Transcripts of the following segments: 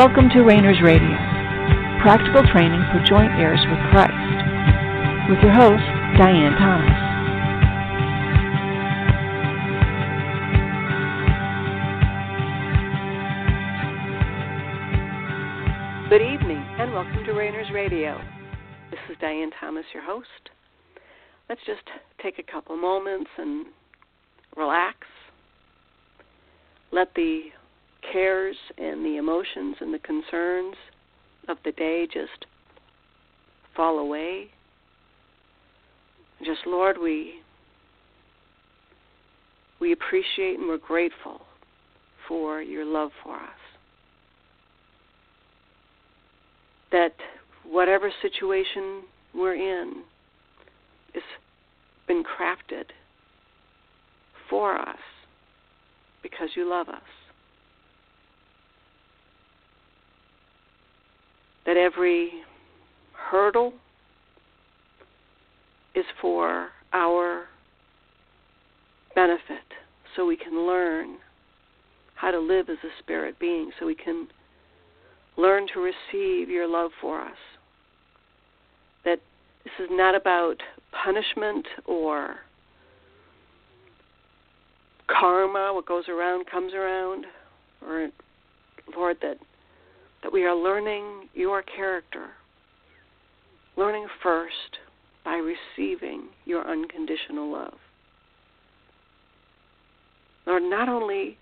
Welcome to Rainers Radio, practical training for joint heirs with Christ, with your host, Diane Thomas. Good evening, and welcome to Rainers Radio. This is Diane Thomas, your host. Let's just take a couple moments and relax. Let the cares and the emotions and the concerns of the day just fall away. Just Lord, we we appreciate and we're grateful for your love for us. That whatever situation we're in has been crafted for us because you love us. That every hurdle is for our benefit so we can learn how to live as a spirit being, so we can learn to receive your love for us. That this is not about punishment or karma, what goes around comes around, or Lord, that that we are learning your character, learning first by receiving your unconditional love. Lord, not only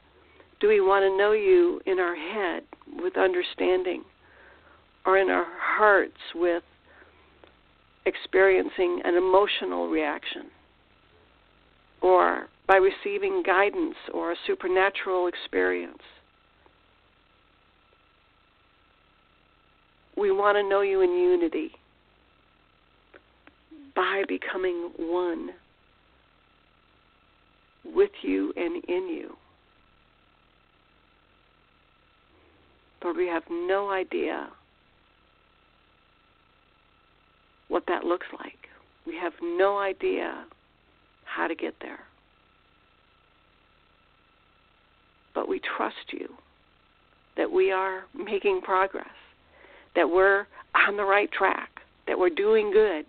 do we want to know you in our head with understanding or in our hearts with experiencing an emotional reaction or by receiving guidance or a supernatural experience. We want to know you in unity by becoming one with you and in you. Lord, we have no idea what that looks like. We have no idea how to get there. But we trust you that we are making progress, that we're on the right track, that we're doing good.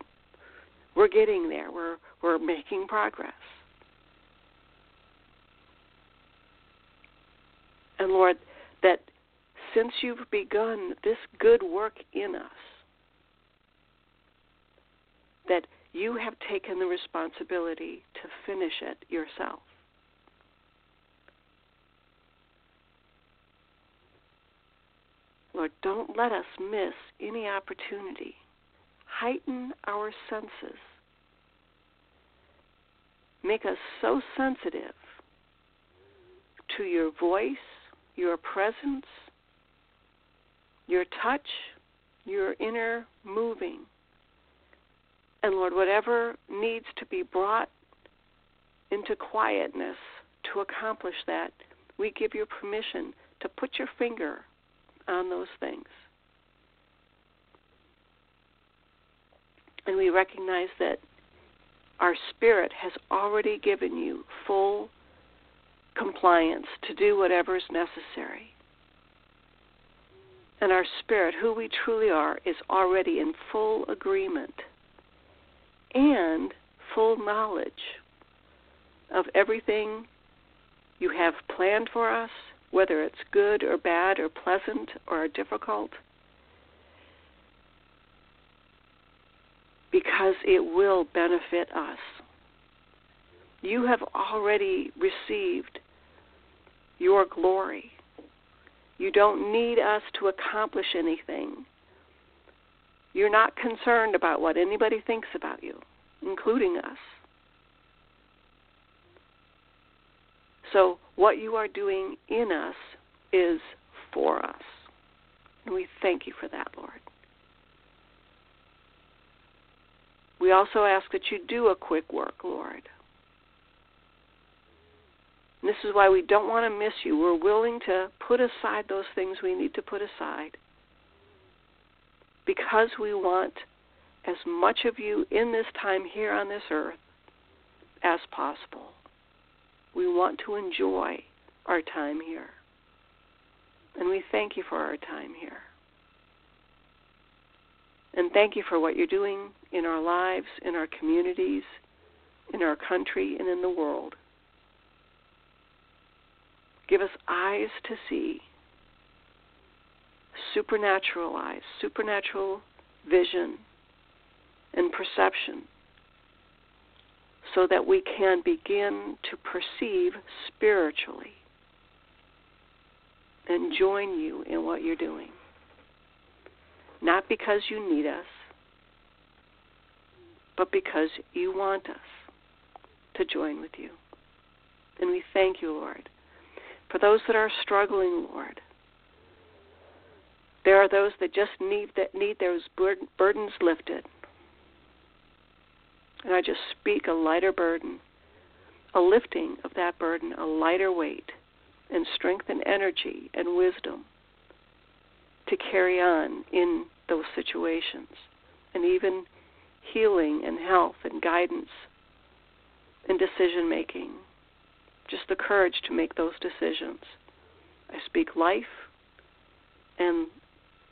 We're getting there. We're we're making progress. And Lord, that since you've begun this good work in us, that you have taken the responsibility to finish it yourself. Lord, don't let us miss any opportunity. Heighten our senses. Make us so sensitive to your voice, your presence, your touch, your inner moving. And Lord, whatever needs to be brought into quietness to accomplish that, we give you permission to put your finger on those things. And we recognize that our spirit has already given you full compliance to do whatever is necessary. And our spirit, who we truly are, is already in full agreement and full knowledge of everything you have planned for us, whether it's good or bad or pleasant or difficult, because it will benefit us. You have already received your glory. You don't need us to accomplish anything. You're not concerned about what anybody thinks about you, including us. So, what you are doing in us is for us. And we thank you for that, Lord. We also ask that you do a quick work, Lord. And this is why we don't want to miss you. We're willing to put aside those things we need to put aside because we want as much of you in this time here on this earth as possible. We want to enjoy our time here. And we thank you for our time here. And thank you for what you're doing in our lives, in our communities, in our country, and in the world. Give us eyes to see, supernatural eyes, supernatural vision and perception, so that we can begin to perceive spiritually and join you in what you're doing. Not because you need us, but because you want us to join with you. And we thank you, Lord. For those that are struggling, Lord, there are those that just need that need those burdens lifted. And I just speak a lighter burden, a lifting of that burden, a lighter weight, and strength and energy and wisdom to carry on in those situations, and even healing and health and guidance and decision making. Just the courage to make those decisions. I speak life and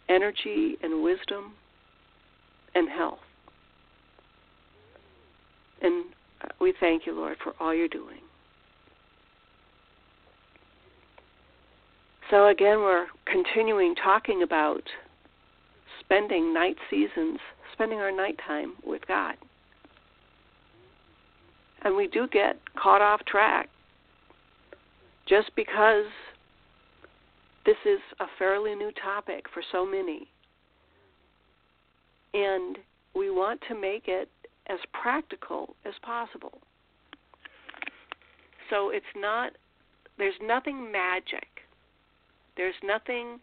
energy and wisdom and health. And uh, we thank you, Lord, for all you're doing. So, again, we're continuing talking about spending night seasons, spending our nighttime with God. And we do get caught off track just because this is a fairly new topic for so many. And we want to make it as practical as possible. So it's not, there's nothing magic there's nothing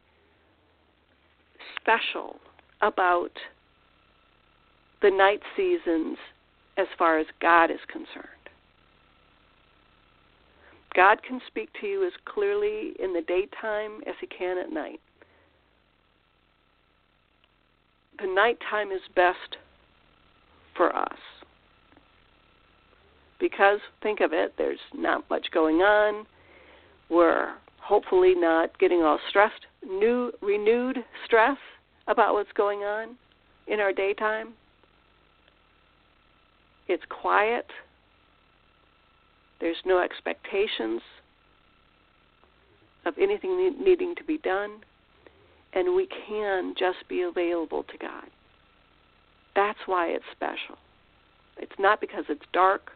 special about the night seasons as far as God is concerned. God can speak to you as clearly in the daytime as he can at night. The nighttime is best for us. Because, think of it, there's not much going on. We're hopefully not getting all stressed, new renewed stress about what's going on in our daytime. It's quiet. There's no expectations of anything needing to be done, and we can just be available to God. That's why it's special. It's not because it's dark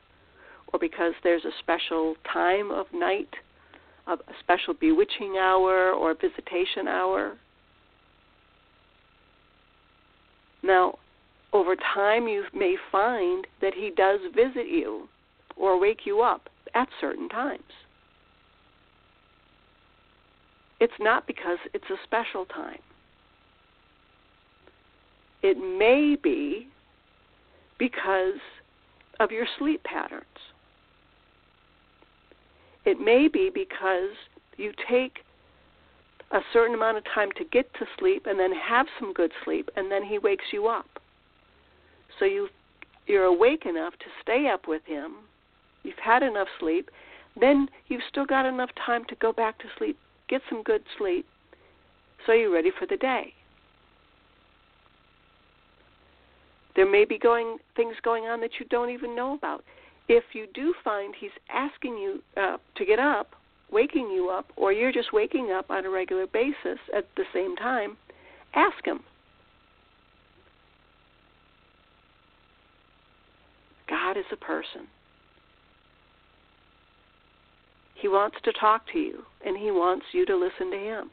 or because there's a special time of night a special bewitching hour or visitation hour. Now, over time, you may find that he does visit you or wake you up at certain times. It's not because it's a special time. It may be because of your sleep patterns. It may be because you take a certain amount of time to get to sleep and then have some good sleep and then he wakes you up. So you you're awake enough to stay up with him. You've had enough sleep. Then you've still got enough time to go back to sleep, get some good sleep. So you're ready for the day. There may be going things going on that you don't even know about if you do find he's asking you uh, to get up, waking you up, or you're just waking up on a regular basis at the same time, ask him. God is a person. He wants to talk to you, and he wants you to listen to him.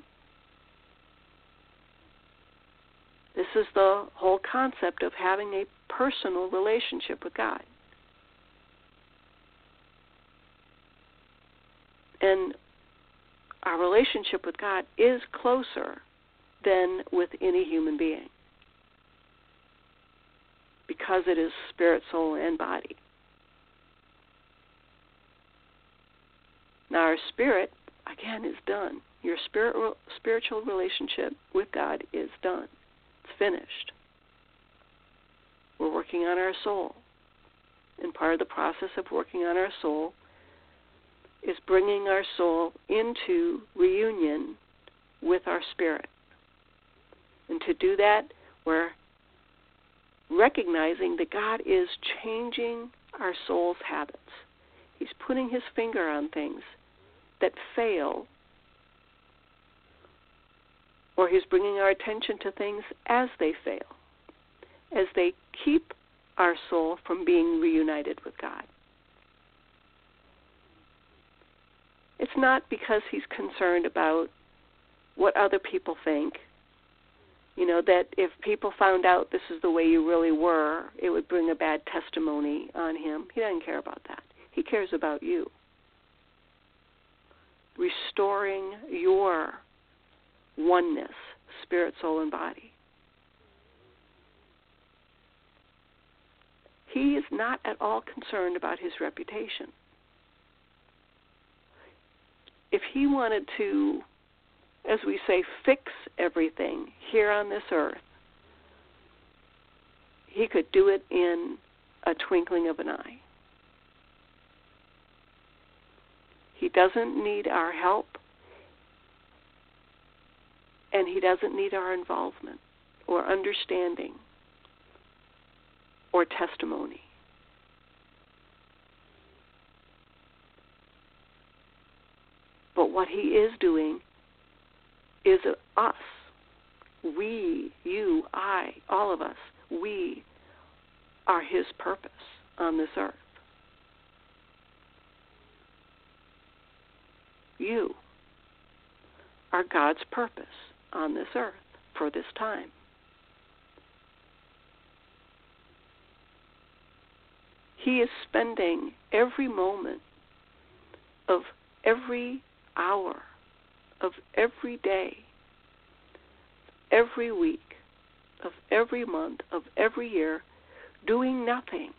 This is the whole concept of having a personal relationship with God. And our relationship with God is closer than with any human being because it is spirit, soul, and body. Now, our spirit, again, is done. Your spirit, spiritual relationship with God is done. It's finished. We're working on our soul. And part of the process of working on our soul is bringing our soul into reunion with our spirit. And to do that, we're recognizing that God is changing our soul's habits. He's putting his finger on things that fail, or he's bringing our attention to things as they fail, as they keep our soul from being reunited with God. It's not because he's concerned about what other people think. You know, that if people found out this is the way you really were, it would bring a bad testimony on him. He doesn't care about that. He cares about you. Restoring your oneness, spirit, soul, and body. He is not at all concerned about his reputation. If he wanted to, as we say, fix everything here on this earth, he could do it in a twinkling of an eye. He doesn't need our help, and he doesn't need our involvement or understanding or testimony. But what he is doing is us. We, you, I, all of us, we are his purpose on this earth. You are God's purpose on this earth for this time. He is spending every moment of every hour of every day, every week, of every month, of every year, doing nothing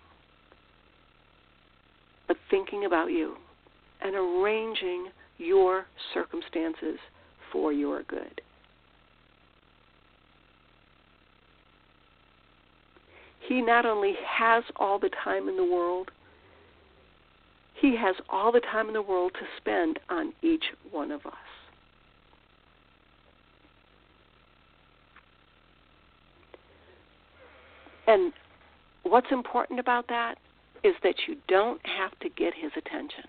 but thinking about you and arranging your circumstances for your good. He not only has all the time in the world, he has all the time in the world to spend on each one of us. And what's important about that is that you don't have to get his attention.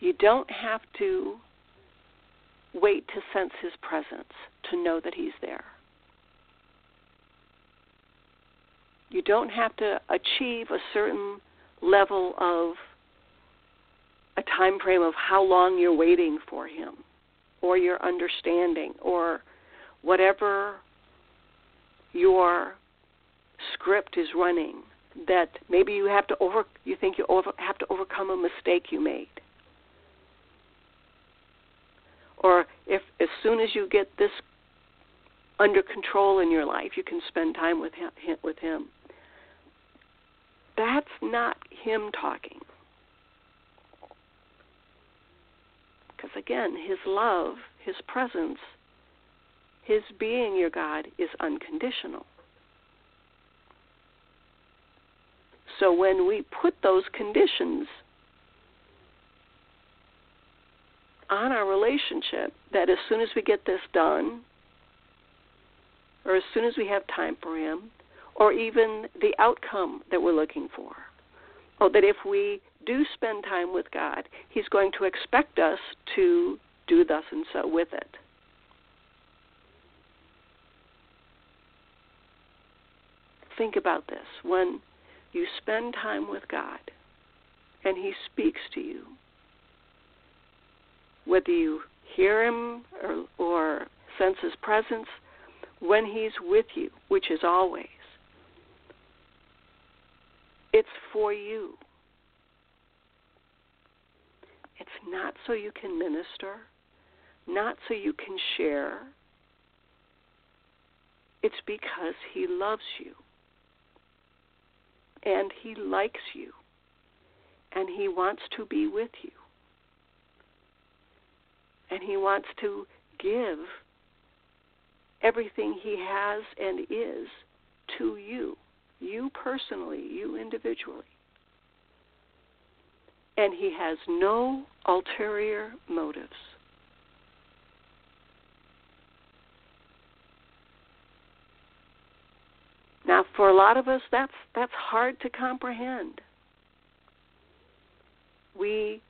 You don't have to wait to sense his presence to know that he's there. You don't have to achieve a certain level of a time frame of how long you're waiting for him or your understanding or whatever your script is running that maybe you have to over you think you over, have to overcome a mistake you made. Or if as soon as you get this under control in your life you can spend time with him, with him that's not him talking. Because again, his love, his presence, his being your God is unconditional. So when we put those conditions on our relationship, that as soon as we get this done, or as soon as we have time for him, or even the outcome that we're looking for. Or that if we do spend time with God, He's going to expect us to do thus and so with it. Think about this. When you spend time with God and He speaks to you, whether you hear Him or, or sense His presence, when He's with you, which is always, it's for you. It's not so you can minister, not so you can share. It's because He loves you. And He likes you. And He wants to be with you. And He wants to give everything He has and is to you you personally, you individually. and he has no ulterior motives. Now, for a lot of us, that's that's hard to comprehend. We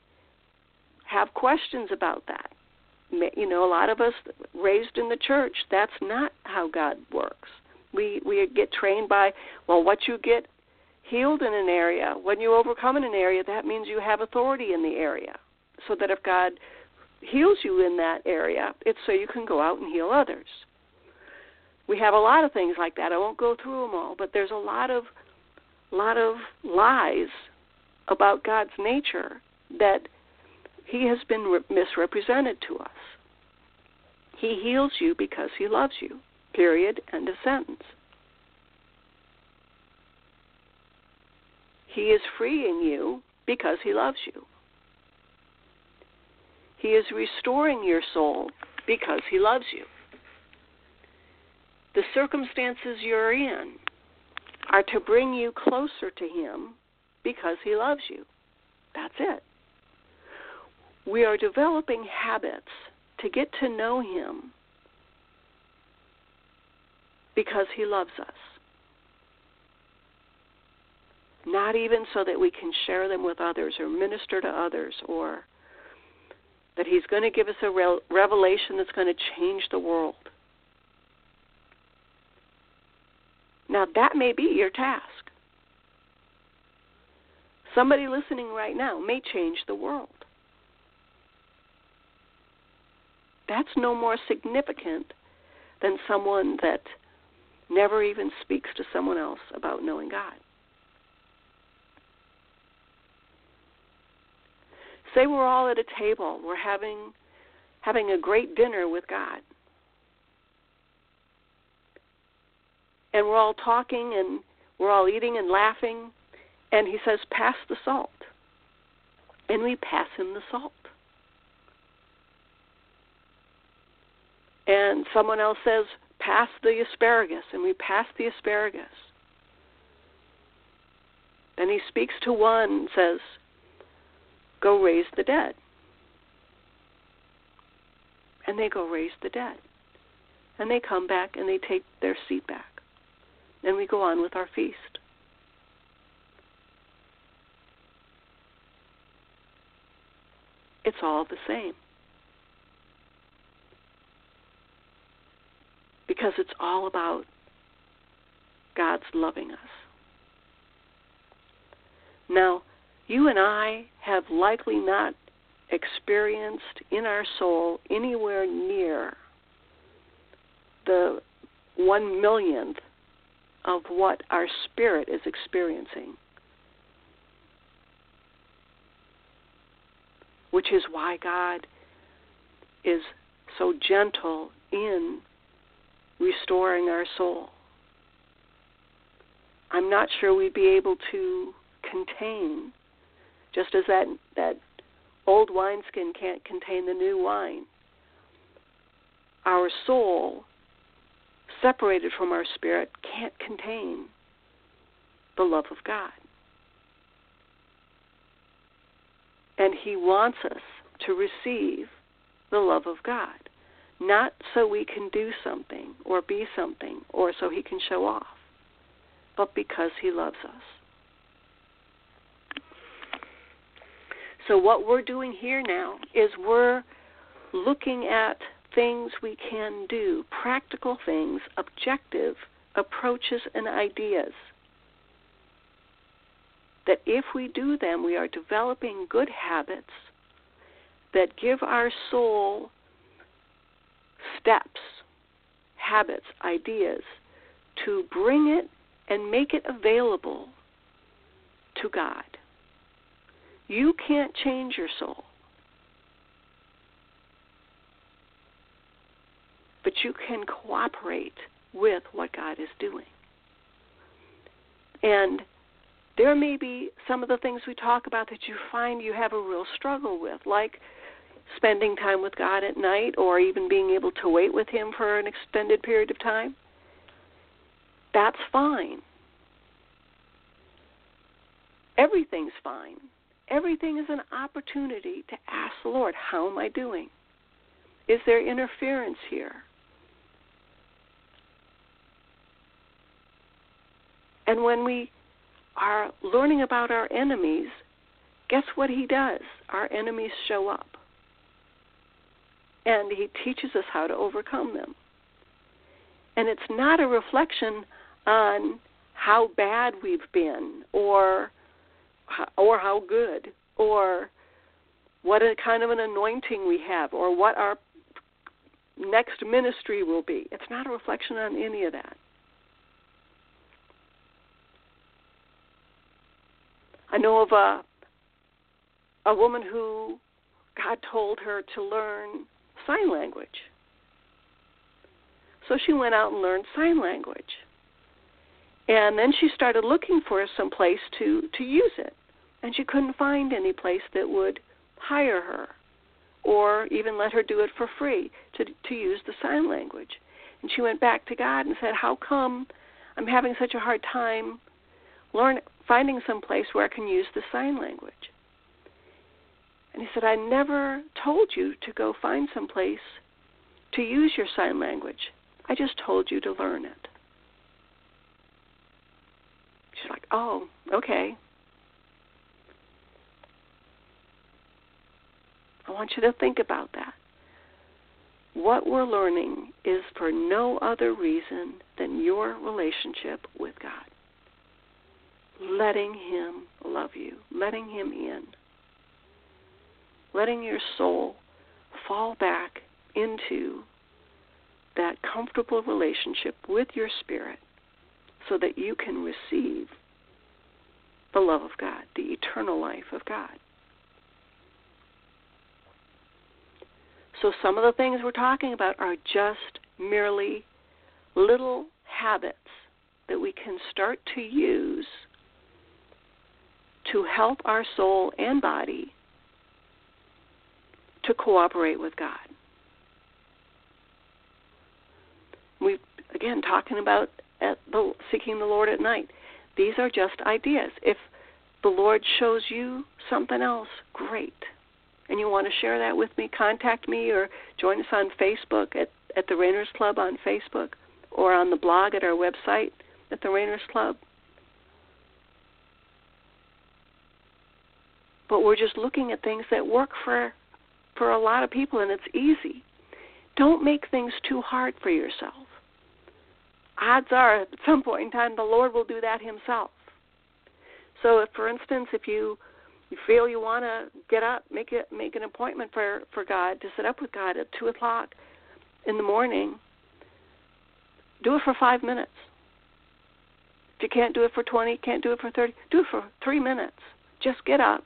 have questions about that. You know, a lot of us raised in the church, that's not how God works. We we get trained by well, what you get healed in an area, when you overcome in an area, that means you have authority in the area. So that if God heals you in that area, it's so you can go out and heal others. We have a lot of things like that. I won't go through them all, but there's a lot of lot of lies about God's nature that he has been re- misrepresented to us. He heals you because he loves you. Period. End of sentence. He is freeing you because he loves you. He is restoring your soul because he loves you. The circumstances you're in are to bring you closer to him because he loves you. That's it. We are developing habits to get to know him because he loves us not even so that we can share them with others or minister to others or that he's going to give us a re- revelation that's going to change the world. Now, that may be your task. Somebody listening right now may change the world. That's no more significant than someone that never even speaks to someone else about knowing God. Say we're all at a table, we're having having a great dinner with God. And we're all talking and we're all eating and laughing and he says, "Pass the salt." And we pass him the salt. And someone else says, "Pass the asparagus," and we pass the asparagus. And he speaks to one and says, go raise the dead. And they go raise the dead. And they come back and they take their seat back. And we go on with our feast. It's all the same. Because it's all about God's loving us. Now, you and I have likely not experienced in our soul anywhere near the one millionth of what our spirit is experiencing. Which is why God is so gentle in restoring our soul. I'm not sure we'd be able to contain just as that that old wineskin can't contain the new wine. Our soul, separated from our spirit, can't contain the love of God. And He wants us to receive the love of God, not so we can do something or be something or so He can show off, but because He loves us. So, what we're doing here now is we're looking at things we can do, practical things, objective approaches and ideas. That if we do them, we are developing good habits that give our soul steps, habits, ideas to bring it and make it available to God. You can't change your soul. But you can cooperate with what God is doing. And there may be some of the things we talk about that you find you have a real struggle with, like spending time with God at night or even being able to wait with Him for an extended period of time. That's fine. Everything's fine everything is an opportunity to ask the Lord, How am I doing? Is there interference here? And when we are learning about our enemies, guess what he does? Our enemies show up. And he teaches us how to overcome them. And it's not a reflection on how bad we've been or or how good or what a kind of an anointing we have or what our next ministry will be. It's not a reflection on any of that. I know of a a woman who God told her to learn sign language. So she went out and learned sign language. And then she started looking for some place to to use it. And she couldn't find any place that would hire her or even let her do it for free to to use the sign language. And she went back to God and said, "How come I'm having such a hard time learn finding some place where I can use the sign language?" And he said, "I never told you to go find some place to use your sign language. I just told you to learn it." She's like, "Oh, okay." I want you to think about that. What we're learning is for no other reason than your relationship with God. Letting Him love you, letting Him in, letting your soul fall back into that comfortable relationship with your spirit so that you can receive the love of God, the eternal life of God. So some of the things we're talking about are just merely little habits that we can start to use to help our soul and body to cooperate with God. We again talking about the, seeking the Lord at night. These are just ideas. If the Lord shows you something else, great and you want to share that with me, contact me or join us on Facebook at, at the Rainers Club on Facebook or on the blog at our website at the Rainers Club. But we're just looking at things that work for for a lot of people and it's easy. Don't make things too hard for yourself. Odds are at some point in time the Lord will do that himself. So if for instance if you you feel you want to get up, make it make an appointment for for God to sit up with God at two o'clock in the morning. Do it for five minutes. If you can't do it for twenty, can't do it for thirty, do it for three minutes. Just get up,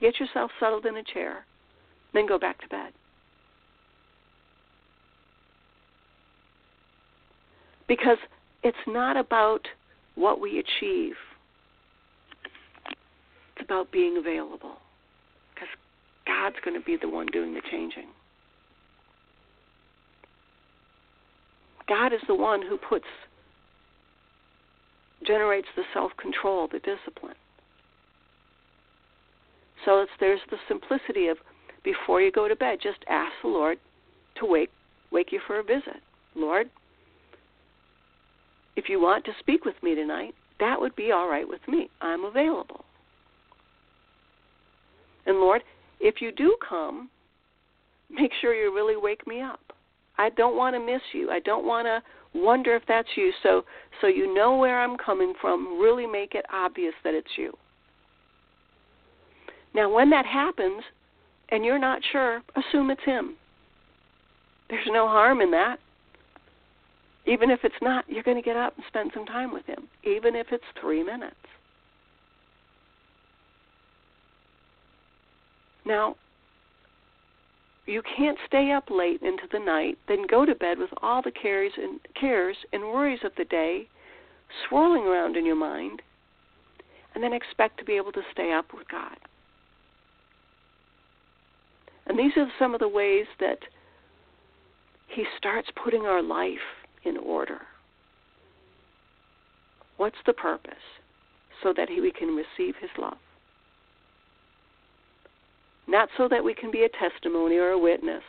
get yourself settled in a chair, then go back to bed. Because it's not about what we achieve it's about being available because God's going to be the one doing the changing. God is the one who puts, generates the self control, the discipline. So it's, there's the simplicity of before you go to bed, just ask the Lord to wake wake you for a visit. Lord, if you want to speak with me tonight, that would be all right with me. I'm available. And Lord, if you do come, make sure you really wake me up. I don't want to miss you. I don't want to wonder if that's you. So so you know where I'm coming from, really make it obvious that it's you. Now when that happens and you're not sure, assume it's him. There's no harm in that. Even if it's not, you're going to get up and spend some time with him, even if it's 3 minutes. Now, you can't stay up late into the night, then go to bed with all the cares and cares and worries of the day swirling around in your mind, and then expect to be able to stay up with God. And these are some of the ways that He starts putting our life in order. What's the purpose? So that we can receive His love. not so that we can be a testimony or a witness,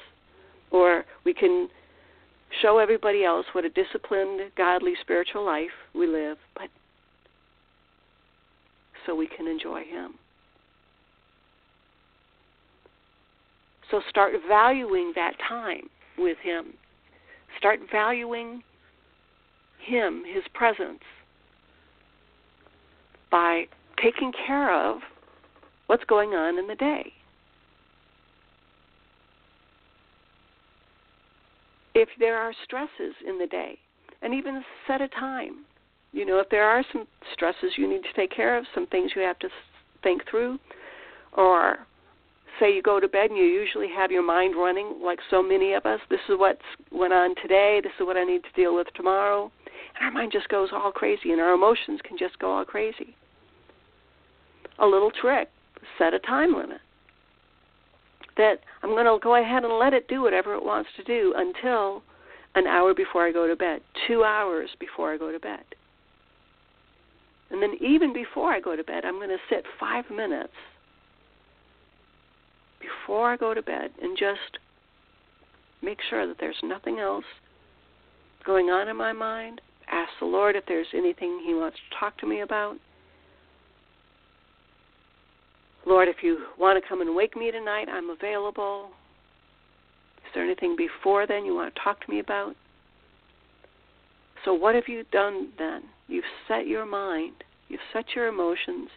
or we can show everybody else what a disciplined, godly, spiritual life we live, but so we can enjoy Him. So start valuing that time with Him. Start valuing Him, His presence, by taking care of what's going on in the day. If there are stresses in the day, and even set a time. You know, if there are some stresses you need to take care of, some things you have to think through, or say you go to bed and you usually have your mind running like so many of us this is what's went on today this is what i need to deal with tomorrow and our mind just goes all crazy and our emotions can just go all crazy a little trick set a time limit that I'm going to go ahead and let it do whatever it wants to do until an hour before I go to bed, two hours before I go to bed. And then even before I go to bed, I'm going to sit five minutes before I go to bed and just make sure that there's nothing else going on in my mind. Ask the Lord if there's anything He wants to talk to me about. Lord, if you want to come and wake me tonight, I'm available. Is there anything before then you want to talk to me about? So, what have you done then? You've set your mind, you've set your emotions,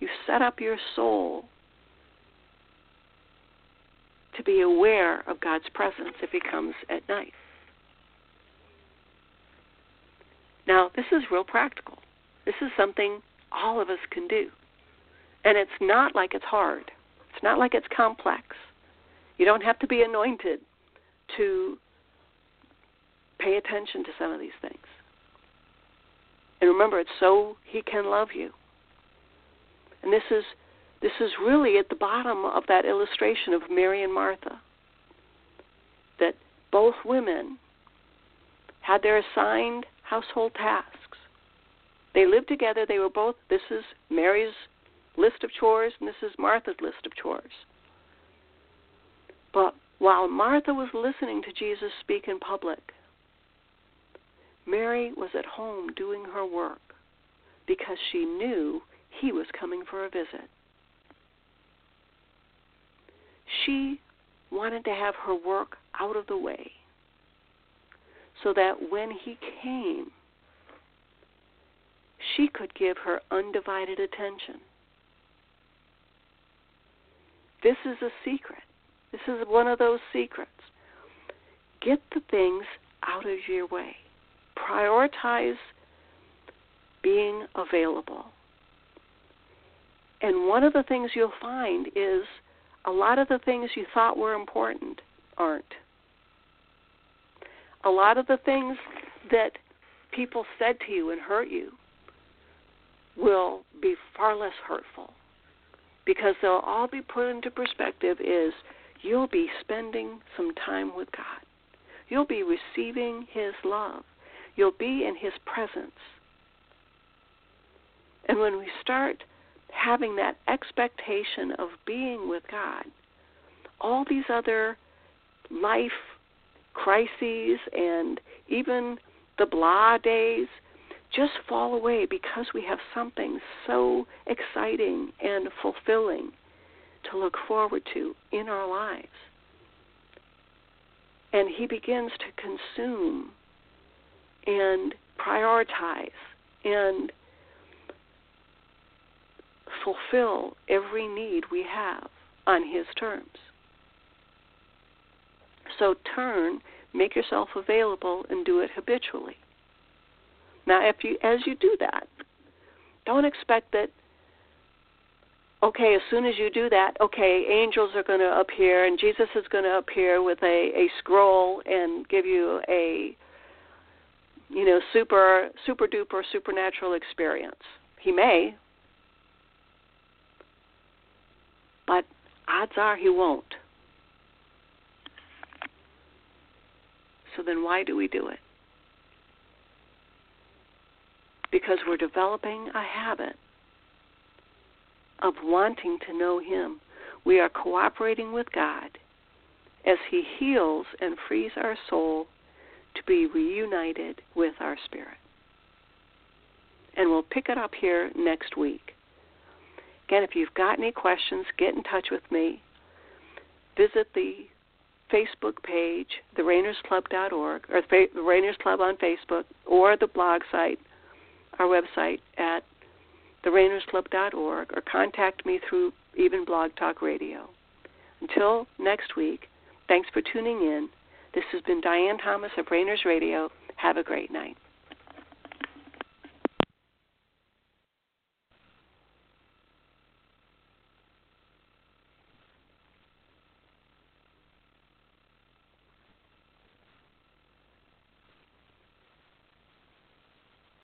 you've set up your soul to be aware of God's presence if He comes at night. Now, this is real practical. This is something all of us can do. And it's not like it's hard. It's not like it's complex. You don't have to be anointed to pay attention to some of these things. And remember, it's so he can love you. And this is this is really at the bottom of that illustration of Mary and Martha. That both women had their assigned household tasks. They lived together. They were both. This is Mary's list of chores, and this is Martha's list of chores. But while Martha was listening to Jesus speak in public, Mary was at home doing her work because she knew he was coming for a visit. She wanted to have her work out of the way so that when he came, she could give her undivided attention. This is a secret. This is one of those secrets. Get the things out of your way. Prioritize being available. And one of the things you'll find is a lot of the things you thought were important aren't. A lot of the things that people said to you and hurt you will be far less hurtful because they'll all be put into perspective is you'll be spending some time with God. You'll be receiving His love. You'll be in His presence. And when we start having that expectation of being with God, all these other life crises and even the blah days just fall away because we have something so exciting and fulfilling to look forward to in our lives. And he begins to consume and prioritize and fulfill every need we have on his terms. So turn, make yourself available, and do it habitually. Now, if you as you do that, don't expect that. Okay, as soon as you do that, okay, angels are going to appear, and Jesus is going to appear with a a scroll and give you a you know super super duper supernatural experience. He may, but odds are he won't. So then why do we do it? because we're developing a habit of wanting to know Him. We are cooperating with God as He heals and frees our soul to be reunited with our spirit. And we'll pick it up here next week. Again, if you've got any questions, get in touch with me. Visit the Facebook page, therainersclub.org, or the Rainers Club on Facebook, or the blog site, our website at therainersclub.org, or contact me through even Blog Talk Radio. Until next week, thanks for tuning in. This has been Diane Thomas of Rainers Radio. Have a great night.